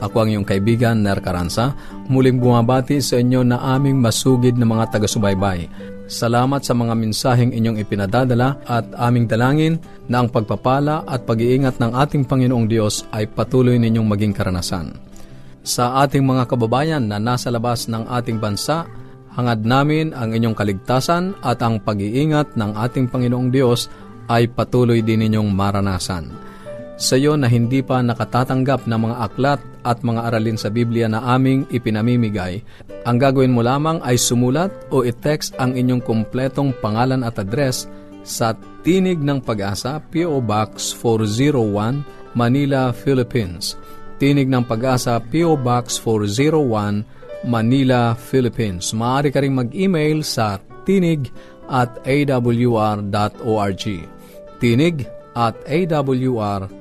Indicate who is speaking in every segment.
Speaker 1: Ako ang iyong kaibigan, Ner Caranza, muling bumabati sa inyo na aming masugid na mga taga-subaybay. Salamat sa mga mensaheng inyong ipinadadala at aming dalangin na ang pagpapala at pag-iingat ng ating Panginoong Diyos ay patuloy ninyong maging karanasan. Sa ating mga kababayan na nasa labas ng ating bansa, hangad namin ang inyong kaligtasan at ang pag-iingat ng ating Panginoong Diyos ay patuloy din ninyong maranasan. Sa iyo na hindi pa nakatatanggap ng mga aklat at mga aralin sa Biblia na aming ipinamimigay, ang gagawin mo lamang ay sumulat o i-text ang inyong kumpletong pangalan at address sa Tinig ng Pag-asa, P.O. Box 401, Manila, Philippines. Tinig ng Pag-asa, P.O. Box 401, Manila, Philippines. Maaari ka rin mag-email sa tinig at awr.org. Tinig at awr.org.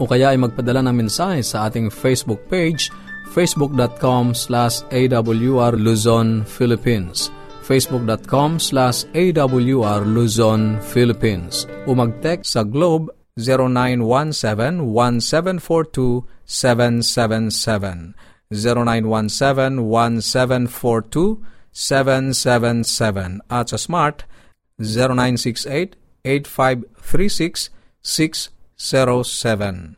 Speaker 1: O kaya ay magpadala ng mensahe sa ating Facebook page, facebook.com slash awr Luzon, Philippines. facebook.com slash awr Luzon, Philippines. O mag-text sa Globe 0917-1742-777 0917-1742-777 at sa Smart 0968-8536-607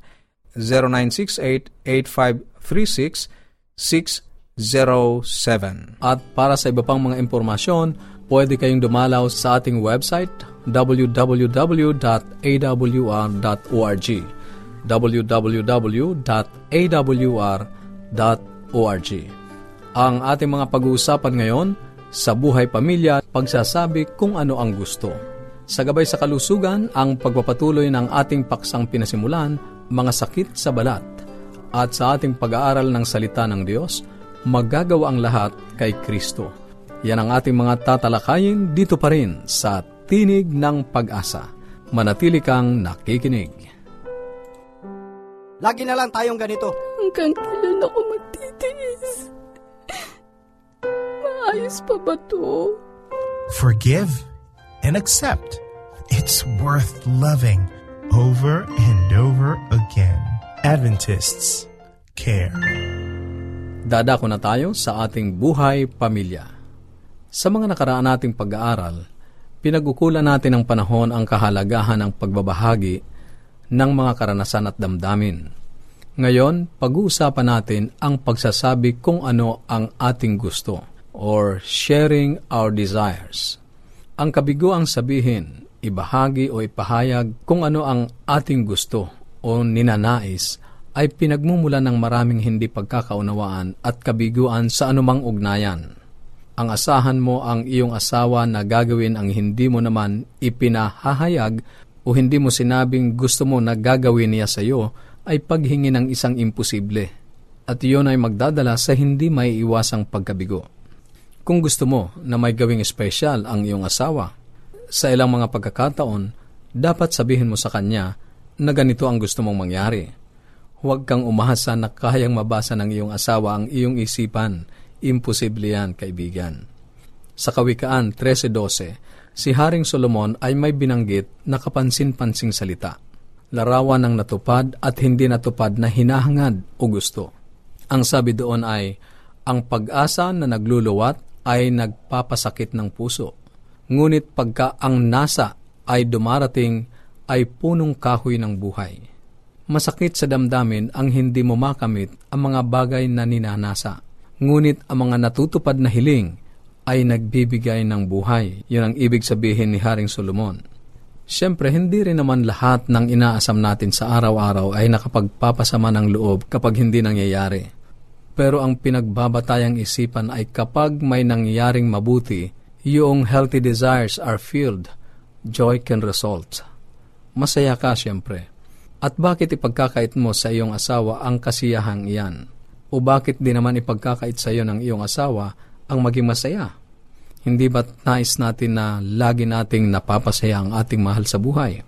Speaker 1: 0968-8536-607 At para sa iba pang mga impormasyon, pwede kayong dumalaw sa ating website www.awr.org www.awr.org Ang ating mga pag-uusapan ngayon, sa buhay pamilya, pagsasabi kung ano ang gusto. Sa gabay sa kalusugan, ang pagpapatuloy ng ating paksang pinasimulan, mga sakit sa balat. At sa ating pag-aaral ng salita ng Diyos, magagawa ang lahat kay Kristo. Yan ang ating mga tatalakayin dito pa rin sa Tinig ng Pag-asa. Manatili kang nakikinig.
Speaker 2: Lagi na lang tayong ganito.
Speaker 3: Hanggang kailan ako magtitiis? Maayos pa ba to?
Speaker 4: Forgive and accept. It's worth loving over and over again. Adventists care.
Speaker 1: Dadako na tayo sa ating buhay pamilya. Sa mga nakaraan nating pag-aaral, pinag-ukulan natin ng panahon ang kahalagahan ng pagbabahagi ng mga karanasan at damdamin. Ngayon, pag-uusapan natin ang pagsasabi kung ano ang ating gusto or sharing our desires. Ang kabigo ang sabihin, ibahagi o ipahayag kung ano ang ating gusto o ninanais ay pinagmumula ng maraming hindi pagkakaunawaan at kabiguan sa anumang ugnayan. Ang asahan mo ang iyong asawa na gagawin ang hindi mo naman ipinahahayag o hindi mo sinabing gusto mo na gagawin niya sa iyo ay paghingi ng isang imposible. At iyon ay magdadala sa hindi may iwasang pagkabigo. Kung gusto mo na may gawing espesyal ang iyong asawa, sa ilang mga pagkakataon, dapat sabihin mo sa kanya na ganito ang gusto mong mangyari. Huwag kang umahasa na kayang mabasa ng iyong asawa ang iyong isipan. Imposible yan, kaibigan. Sa Kawikaan 13.12, si Haring Solomon ay may binanggit na kapansin-pansing salita. Larawan ng natupad at hindi natupad na hinahangad o gusto. Ang sabi doon ay, ang pag-asa na nagluluwat ay nagpapasakit ng puso. Ngunit pagka ang nasa ay dumarating ay punong kahoy ng buhay. Masakit sa damdamin ang hindi mo makamit ang mga bagay na ninanasa. Ngunit ang mga natutupad na hiling ay nagbibigay ng buhay. Yun ang ibig sabihin ni Haring Solomon. Siyempre, hindi rin naman lahat ng inaasam natin sa araw-araw ay nakapagpapasama ng loob kapag hindi nangyayari. Pero ang pinagbabatayang isipan ay kapag may nangyaring mabuti, yung healthy desires are filled, joy can result. Masaya ka siyempre. At bakit ipagkakait mo sa iyong asawa ang kasiyahang iyan? O bakit di naman ipagkakait sa iyo ng iyong asawa ang maging masaya? Hindi ba't nais natin na lagi nating napapasaya ang ating mahal sa buhay?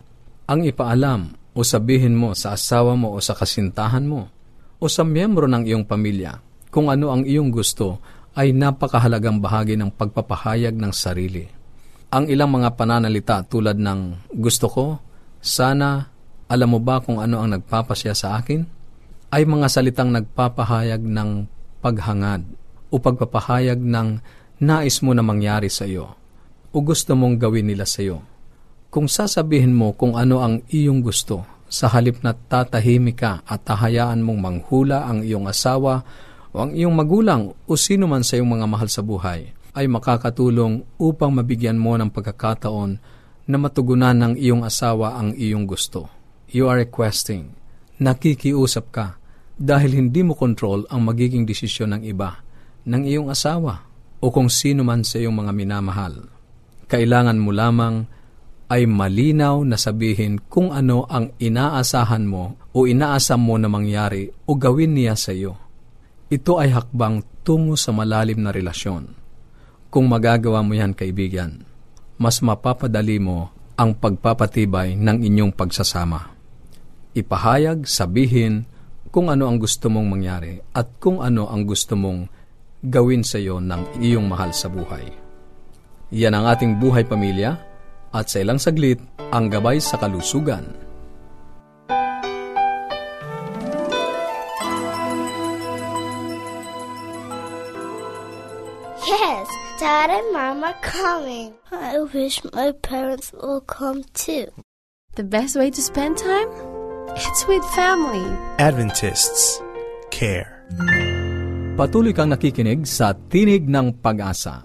Speaker 1: Ang ipaalam o sabihin mo sa asawa mo o sa kasintahan mo o sa miyembro ng iyong pamilya kung ano ang iyong gusto ay napakahalagang bahagi ng pagpapahayag ng sarili. Ang ilang mga pananalita tulad ng gusto ko, sana, alam mo ba kung ano ang nagpapasya sa akin? ay mga salitang nagpapahayag ng paghangad o pagpapahayag ng nais mo na mangyari sa iyo o gusto mong gawin nila sa iyo. Kung sasabihin mo kung ano ang iyong gusto, sa halip na tatahimik ka at tahayaan mong manghula ang iyong asawa o ang iyong magulang o sino man sa iyong mga mahal sa buhay, ay makakatulong upang mabigyan mo ng pagkakataon na matugunan ng iyong asawa ang iyong gusto. You are requesting nakikiusap ka dahil hindi mo kontrol ang magiging desisyon ng iba, ng iyong asawa o kung sino man sa iyong mga minamahal. Kailangan mo lamang ay malinaw na sabihin kung ano ang inaasahan mo o inaasam mo na mangyari o gawin niya sa iyo. Ito ay hakbang tungo sa malalim na relasyon. Kung magagawa mo yan, kaibigan, mas mapapadali mo ang pagpapatibay ng inyong pagsasama ipahayag, sabihin kung ano ang gusto mong mangyari at kung ano ang gusto mong gawin sa iyo ng iyong mahal sa buhay. Yan ang ating buhay pamilya at sa ilang saglit ang gabay sa kalusugan.
Speaker 2: Yes, Dad and Mom are coming. I wish my parents will come too.
Speaker 5: The best way to spend time? It's with family.
Speaker 4: Adventists care.
Speaker 1: Patuloy kang nakikinig sa Tinig ng Pag-asa.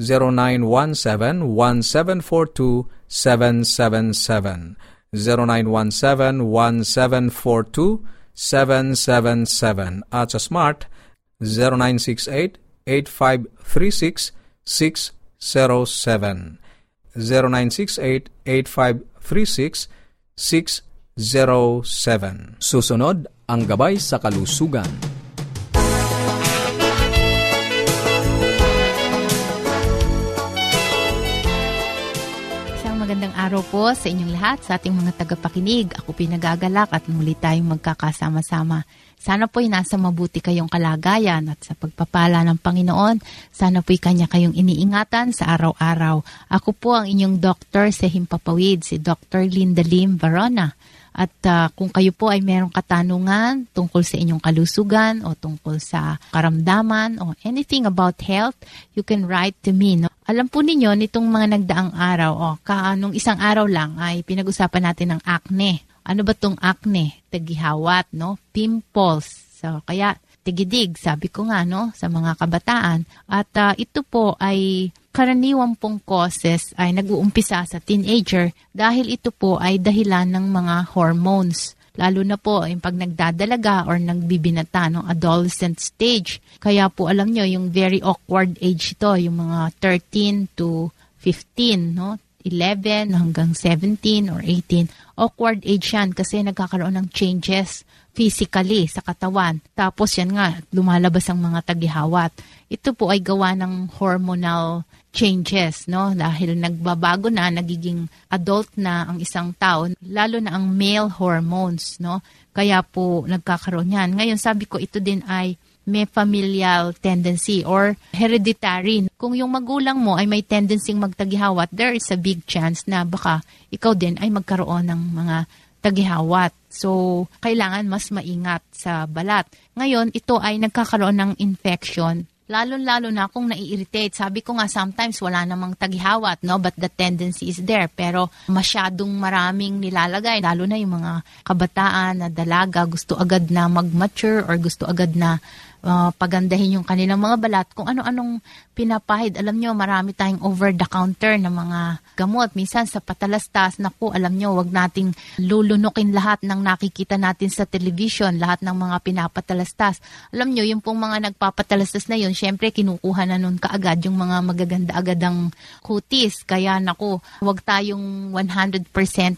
Speaker 1: 0917-1742-777. 0917-1742-777. At sa Smart 0968-8536-607. 0968-8536-607. Susunod ang gabay sa kalusugan.
Speaker 6: Araw po sa inyong lahat, sa ating mga tagapakinig. Ako pinagagalak at muli tayong magkakasama-sama. Sana po'y nasa mabuti kayong kalagayan at sa pagpapala ng Panginoon, sana po'y kanya kayong iniingatan sa araw-araw. Ako po ang inyong doktor sa Himpapawid, si Dr. Linda Lim Varona. At uh, kung kayo po ay merong katanungan tungkol sa inyong kalusugan o tungkol sa karamdaman o anything about health, you can write to me. No? Alam po ninyo, nitong mga nagdaang araw, o ka, nung isang araw lang ay pinag-usapan natin ng acne. Ano ba tong acne? Tagihawat, no? Pimples. So, kaya tigidig, sabi ko nga, no, sa mga kabataan. At uh, ito po ay karaniwang pong causes ay nag-uumpisa sa teenager dahil ito po ay dahilan ng mga hormones. Lalo na po yung pag nagdadalaga or nagbibinata ng adolescent stage. Kaya po alam nyo, yung very awkward age ito, yung mga 13 to 15, no? 11 hanggang 17 or 18. Awkward age yan kasi nagkakaroon ng changes physically sa katawan. Tapos yan nga, lumalabas ang mga tagihawat. Ito po ay gawa ng hormonal changes, no? Dahil nagbabago na, nagiging adult na ang isang tao, lalo na ang male hormones, no? Kaya po nagkakaroon yan. Ngayon, sabi ko, ito din ay may familial tendency or hereditary. Kung yung magulang mo ay may tendency magtagihawat, there is a big chance na baka ikaw din ay magkaroon ng mga tagihawat. So, kailangan mas maingat sa balat. Ngayon, ito ay nagkakaroon ng infection Lalo-lalo na kung nai-irritate. Sabi ko nga, sometimes wala namang tagihawat, no? But the tendency is there. Pero masyadong maraming nilalagay, lalo na yung mga kabataan na dalaga, gusto agad na mag-mature or gusto agad na uh, pagandahin yung kanilang mga balat, kung ano-anong pinapahid. Alam nyo, marami tayong over-the-counter na mga gamot. Minsan sa patalastas, naku, alam nyo, wag nating lulunukin lahat ng nakikita natin sa television, lahat ng mga pinapatalastas. Alam nyo, yung pong mga nagpapatalastas na yun, syempre kinukuha na nun kaagad yung mga magaganda agad ang kutis. Kaya naku, wag tayong 100%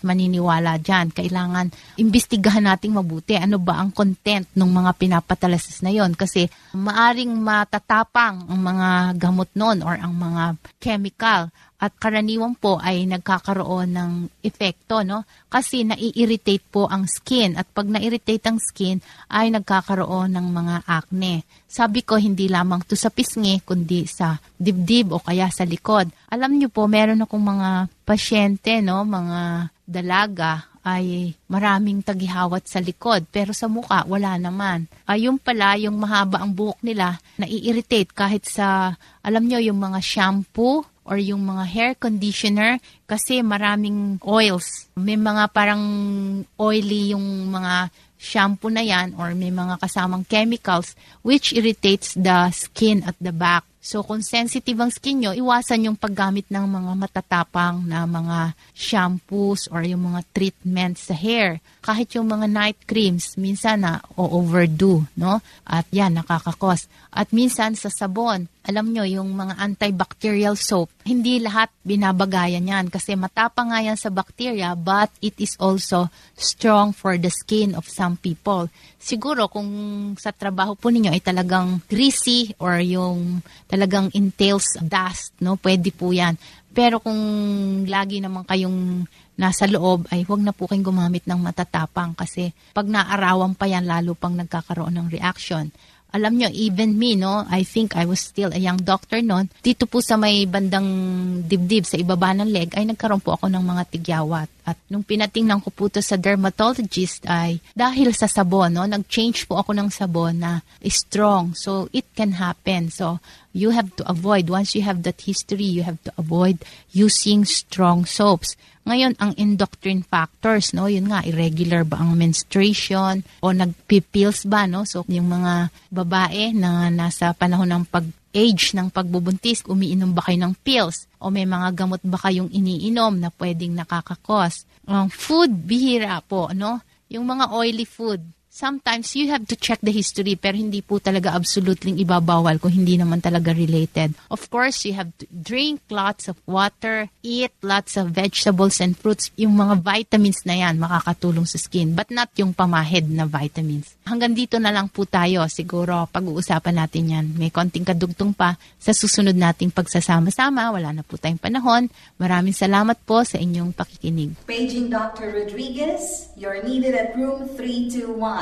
Speaker 6: maniniwala dyan. Kailangan imbestigahan nating mabuti ano ba ang content ng mga pinapatalastas na yon kasi maaring matatapang ang mga gamot noon or ang mga chemical at karaniwan po ay nagkakaroon ng epekto no kasi nai-irritate po ang skin at pag na-irritate ang skin ay nagkakaroon ng mga acne. Sabi ko hindi lamang to sa pisngi kundi sa dibdib o kaya sa likod. Alam niyo po meron akong mga pasyente no, mga dalaga ay maraming tagihawat sa likod pero sa muka wala naman. Ayun pala yung mahaba ang buhok nila nai-irritate kahit sa alam nyo yung mga shampoo or yung mga hair conditioner kasi maraming oils. May mga parang oily yung mga shampoo na yan or may mga kasamang chemicals which irritates the skin at the back. So kung sensitive ang skin nyo, iwasan yung paggamit ng mga matatapang na mga shampoos or yung mga treatments sa hair. Kahit yung mga night creams, minsan na o-overdo, no? At yan, nakakakos. At minsan sa sabon, alam nyo, yung mga antibacterial soap, hindi lahat binabagayan yan kasi matapang nga yan sa bacteria but it is also strong for the skin of some people. Siguro kung sa trabaho po ninyo ay talagang greasy or yung talagang entails dust, no? Pwede po yan. Pero kung lagi naman kayong nasa loob, ay huwag na po kayong gumamit ng matatapang kasi pag naarawan pa yan, lalo pang nagkakaroon ng reaction alam nyo, even me, no, I think I was still a young doctor noon. Dito po sa may bandang dibdib, sa ibaba ng leg, ay nagkaroon po ako ng mga tigyawat. At nung pinatingnan ko po to sa dermatologist ay dahil sa sabon, no, nag-change po ako ng sabon na strong. So, it can happen. So, you have to avoid, once you have that history, you have to avoid using strong soaps. Ngayon, ang endocrine factors, no, yun nga, irregular ba ang menstruation o nagpipills ba, no? So, yung mga babae na nasa panahon ng pag age ng pagbubuntis, umiinom ba kayo ng pills? O may mga gamot ba kayong iniinom na pwedeng nakakakos? Ang um, food, bihira po, no? Yung mga oily food, sometimes you have to check the history pero hindi po talaga absolutely ibabawal kung hindi naman talaga related. Of course, you have to drink lots of water, eat lots of vegetables and fruits. Yung mga vitamins na yan makakatulong sa skin but not yung pamahid na vitamins. Hanggang dito na lang po tayo. Siguro pag-uusapan natin yan. May konting kadugtong pa sa susunod nating pagsasama-sama. Wala na po tayong panahon. Maraming salamat po sa inyong pakikinig.
Speaker 7: Paging Dr. Rodriguez, you're needed at room 321.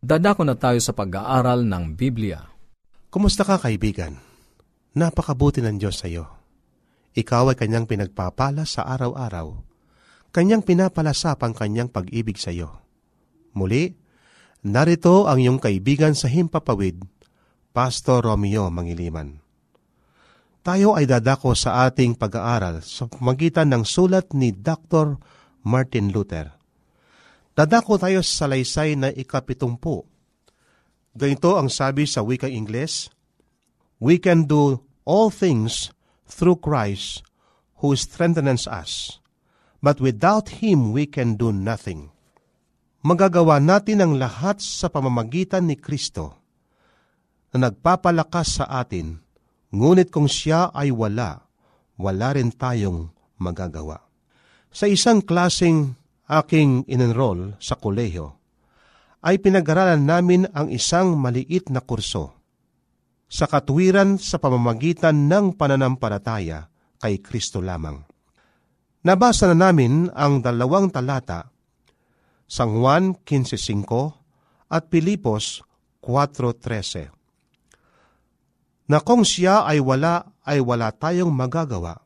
Speaker 1: Dadako na tayo sa pag-aaral ng Biblia.
Speaker 8: Kumusta ka kaibigan? Napakabuti ng Diyos sa iyo. Ikaw ay kanyang pinagpapala sa araw-araw. Kanyang pinapalasap ang kanyang pag-ibig sa iyo. Muli, narito ang iyong kaibigan sa Himpapawid, Pastor Romeo Mangiliman. Tayo ay dadako sa ating pag-aaral sa magitan ng sulat ni Dr. Martin Luther. Dadako tayo sa salaysay na ikapitumpu. Ganito ang sabi sa wikang Ingles, We can do all things through Christ who strengthens us, but without Him we can do nothing. Magagawa natin ang lahat sa pamamagitan ni Kristo na nagpapalakas sa atin, ngunit kung siya ay wala, wala rin tayong magagawa. Sa isang klaseng aking inenroll sa kolehiyo, ay pinag-aralan namin ang isang maliit na kurso sa katwiran sa pamamagitan ng pananampalataya kay Kristo lamang. Nabasa na namin ang dalawang talata, San Juan 15.5 at Pilipos 4.13. Na kung siya ay wala, ay wala tayong magagawa,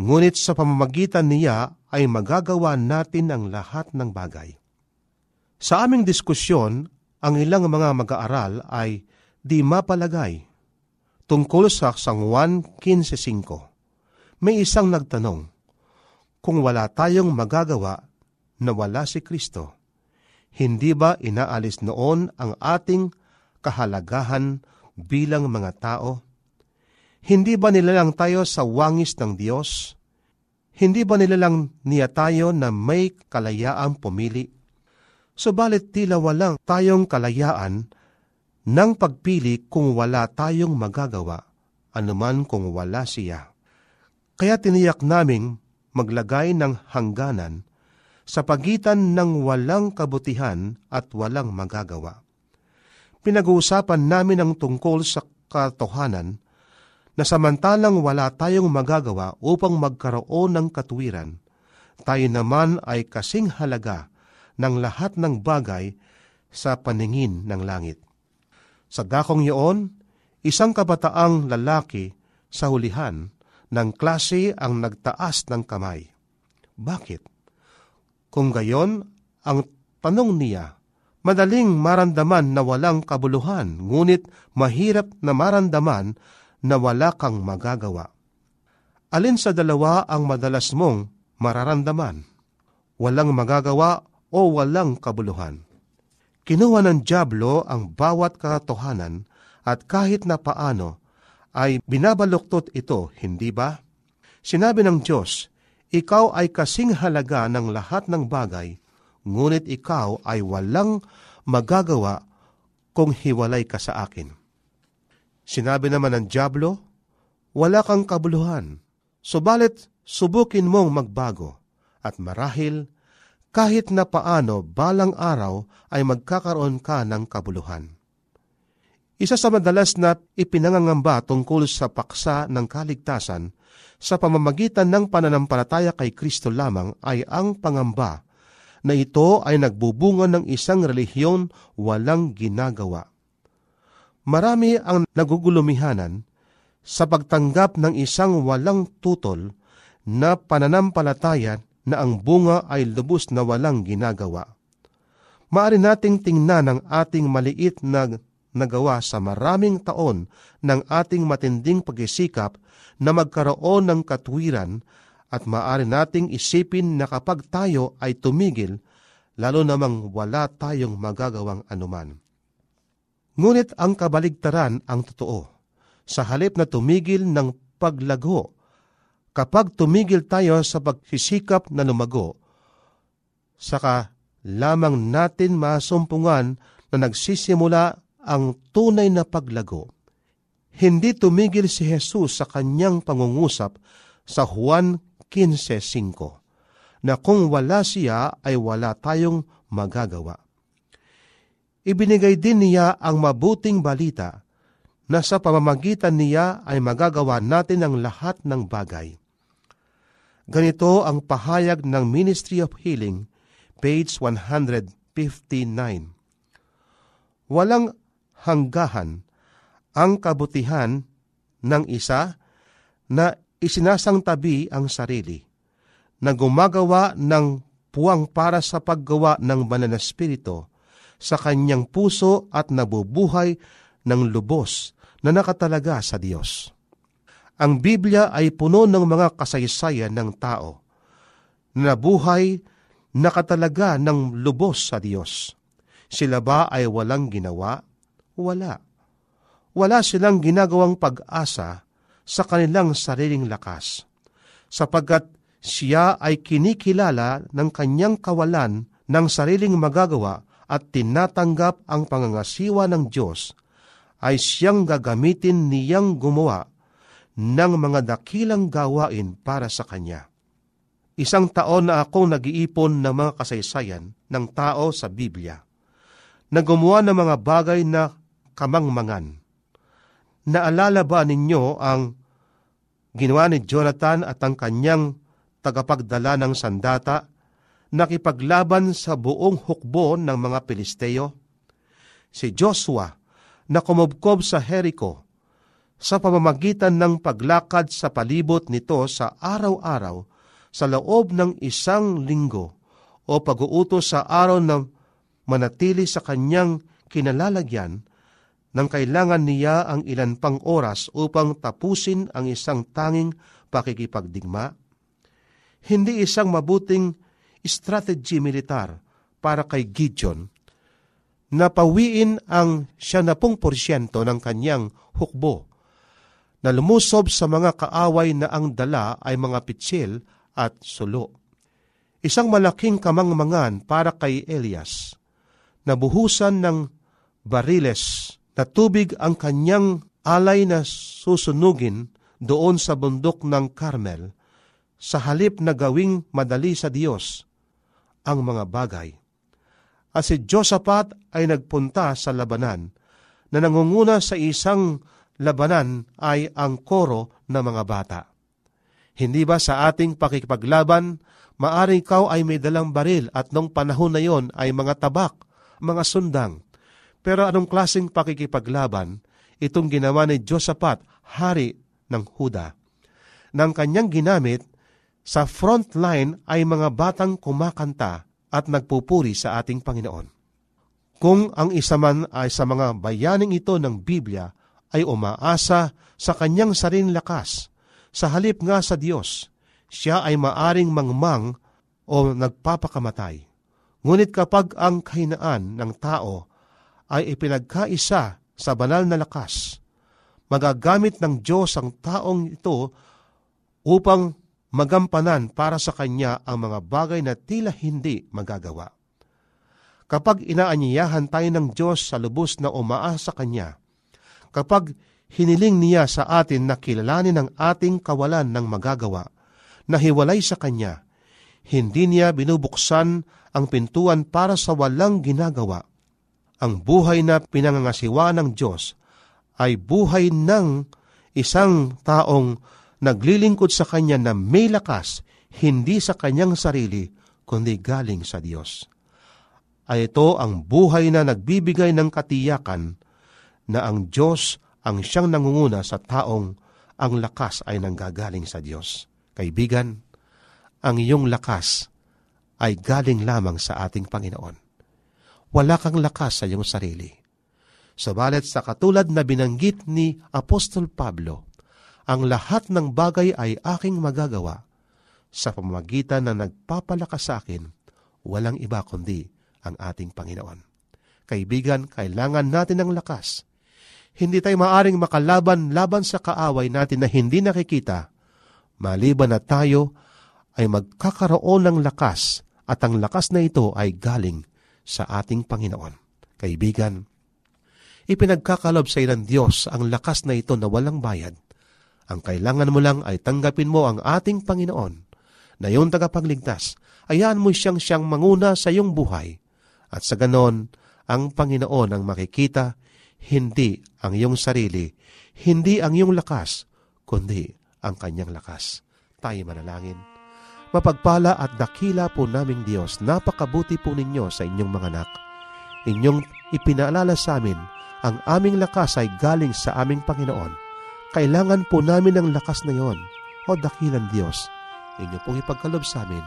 Speaker 8: ngunit sa pamamagitan niya ay magagawa natin ang lahat ng bagay. Sa aming diskusyon, ang ilang mga mag-aaral ay di mapalagay tungkol sa San Juan 15.5 may isang nagtanong, kung wala tayong magagawa na wala si Kristo, hindi ba inaalis noon ang ating kahalagahan bilang mga tao? Hindi ba nilalang tayo sa wangis ng Diyos? Hindi ba nilalang niya tayo na may kalayaang pumili? Subalit tila walang tayong kalayaan ng pagpili kung wala tayong magagawa, anuman kung wala siya. Kaya tiniyak naming maglagay ng hangganan sa pagitan ng walang kabutihan at walang magagawa. Pinag-uusapan namin ang tungkol sa katotohanan na samantalang wala tayong magagawa upang magkaroon ng katwiran, tayo naman ay kasing halaga ng lahat ng bagay sa paningin ng langit. Sa dakong iyon, isang kabataang lalaki sa hulihan ng klase ang nagtaas ng kamay. Bakit? Kung gayon, ang tanong niya, madaling marandaman na walang kabuluhan, ngunit mahirap na marandaman na wala kang magagawa. Alin sa dalawa ang madalas mong mararamdaman? Walang magagawa o walang kabuluhan? Kinuha ng Diablo ang bawat katotohanan at kahit na paano ay binabaluktot ito, hindi ba? Sinabi ng Diyos, ikaw ay kasing halaga ng lahat ng bagay, ngunit ikaw ay walang magagawa kung hiwalay ka sa akin. Sinabi naman ng Diablo, wala kang kabuluhan, subalit subukin mong magbago, at marahil kahit na paano balang araw ay magkakaroon ka ng kabuluhan. Isa sa madalas na ipinangangamba tungkol sa paksa ng kaligtasan sa pamamagitan ng pananampalataya kay Kristo lamang ay ang pangamba na ito ay nagbubunga ng isang relihiyon walang ginagawa. Marami ang nagugulumihanan sa pagtanggap ng isang walang tutol na pananampalataya na ang bunga ay lubos na walang ginagawa. Maari nating tingnan ang ating maliit na nagawa sa maraming taon ng ating matinding pagsisikap na magkaroon ng katwiran at maaari nating isipin na kapag tayo ay tumigil, lalo namang wala tayong magagawang anuman. Ngunit ang kabaligtaran ang totoo. Sa halip na tumigil ng paglago, kapag tumigil tayo sa pagsisikap na lumago, saka lamang natin masumpungan na nagsisimula ang tunay na paglago. Hindi tumigil si Jesus sa kanyang pangungusap sa Juan 15.5 na kung wala siya ay wala tayong magagawa. Ibinigay din niya ang mabuting balita na sa pamamagitan niya ay magagawa natin ang lahat ng bagay. Ganito ang pahayag ng Ministry of Healing, page 159. Walang hanggahan ang kabutihan ng isa na isinasangtabi ang sarili, na gumagawa ng puwang para sa paggawa ng banal na spirito sa kanyang puso at nabubuhay ng lubos na nakatalaga sa Diyos. Ang Biblia ay puno ng mga kasaysayan ng tao na nabuhay nakatalaga ng lubos sa Diyos. Sila ba ay walang ginawa? Wala. Wala silang ginagawang pag-asa sa kanilang sariling lakas, sapagkat siya ay kinikilala ng kanyang kawalan ng sariling magagawa at tinatanggap ang pangangasiwa ng Diyos, ay siyang gagamitin niyang gumawa ng mga dakilang gawain para sa Kanya. Isang taon na akong nag-iipon ng mga kasaysayan ng tao sa Biblia, na gumawa ng mga bagay na kamangmangan. Naalala ba ninyo ang ginawa ni Jonathan at ang kanyang tagapagdala ng sandata nakipaglaban sa buong hukbo ng mga Pilisteo? Si Joshua na kumubkob sa Jericho sa pamamagitan ng paglakad sa palibot nito sa araw-araw sa loob ng isang linggo o pag-uutos sa araw na manatili sa kanyang kinalalagyan nang kailangan niya ang ilan pang oras upang tapusin ang isang tanging pakikipagdigma? Hindi isang mabuting strategy militar para kay Gideon na pawiin ang 70% ng kanyang hukbo na lumusob sa mga kaaway na ang dala ay mga pitsil at sulo. Isang malaking kamangmangan para kay Elias na buhusan ng bariles na tubig ang kanyang alay na susunugin doon sa bundok ng Carmel sa halip na gawing madali sa Diyos ang mga bagay. At si Josaphat ay nagpunta sa labanan na nangunguna sa isang labanan ay ang koro ng mga bata. Hindi ba sa ating pakikipaglaban, maaring ikaw ay may dalang baril at nung panahon na yon ay mga tabak, mga sundang. Pero anong klaseng pakikipaglaban itong ginawa ni Josaphat, hari ng Huda? Nang kanyang ginamit, sa front line ay mga batang kumakanta at nagpupuri sa ating Panginoon. Kung ang isa man ay sa mga bayaning ito ng Biblia ay umaasa sa kanyang sariling lakas, sa halip nga sa Diyos, siya ay maaring mangmang o nagpapakamatay. Ngunit kapag ang kahinaan ng tao ay ipinagkaisa sa banal na lakas, magagamit ng Diyos ang taong ito upang magampanan para sa Kanya ang mga bagay na tila hindi magagawa. Kapag inaanyayahan tayo ng Diyos sa lubos na umaasa sa Kanya, kapag hiniling niya sa atin na kilalanin ang ating kawalan ng magagawa, na hiwalay sa Kanya, hindi niya binubuksan ang pintuan para sa walang ginagawa. Ang buhay na pinangangasiwa ng Diyos ay buhay ng isang taong naglilingkod sa Kanya na may lakas, hindi sa kanyang sarili, kundi galing sa Diyos ay ito ang buhay na nagbibigay ng katiyakan na ang Diyos ang siyang nangunguna sa taong ang lakas ay nanggagaling sa Diyos. Kaibigan, ang iyong lakas ay galing lamang sa ating Panginoon. Wala kang lakas sa iyong sarili. Sabalit sa katulad na binanggit ni Apostol Pablo, ang lahat ng bagay ay aking magagawa sa pamamagitan na nagpapalakas sa akin, walang iba kundi ang ating Panginoon. Kaibigan, kailangan natin ng lakas. Hindi tayo maaring makalaban laban sa kaaway natin na hindi nakikita, maliban na tayo ay magkakaroon ng lakas at ang lakas na ito ay galing sa ating Panginoon. Kaibigan, ipinagkakalob sa ilang Diyos ang lakas na ito na walang bayad. Ang kailangan mo lang ay tanggapin mo ang ating Panginoon na iyong tagapagligtas. Ayaan mo siyang siyang manguna sa iyong buhay at sa ganon, ang Panginoon ang makikita, hindi ang iyong sarili, hindi ang iyong lakas, kundi ang kanyang lakas. Tayo manalangin. Mapagpala at dakila po naming Diyos, napakabuti po ninyo sa inyong mga anak. Inyong ipinaalala sa amin, ang aming lakas ay galing sa aming Panginoon. Kailangan po namin ng lakas na yon. O dakilan Diyos, inyo pong ipagkalob sa amin,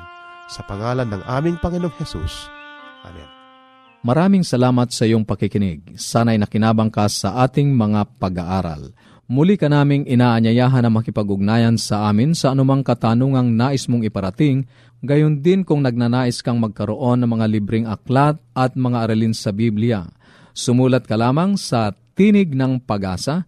Speaker 8: sa pangalan ng aming Panginoong Hesus. Amen.
Speaker 1: Maraming salamat sa iyong pakikinig. Sana'y nakinabang ka sa ating mga pag-aaral. Muli ka naming inaanyayahan na makipag-ugnayan sa amin sa anumang katanungang nais mong iparating, gayon din kung nagnanais kang magkaroon ng mga libreng aklat at mga aralin sa Biblia. Sumulat ka lamang sa Tinig ng Pag-asa,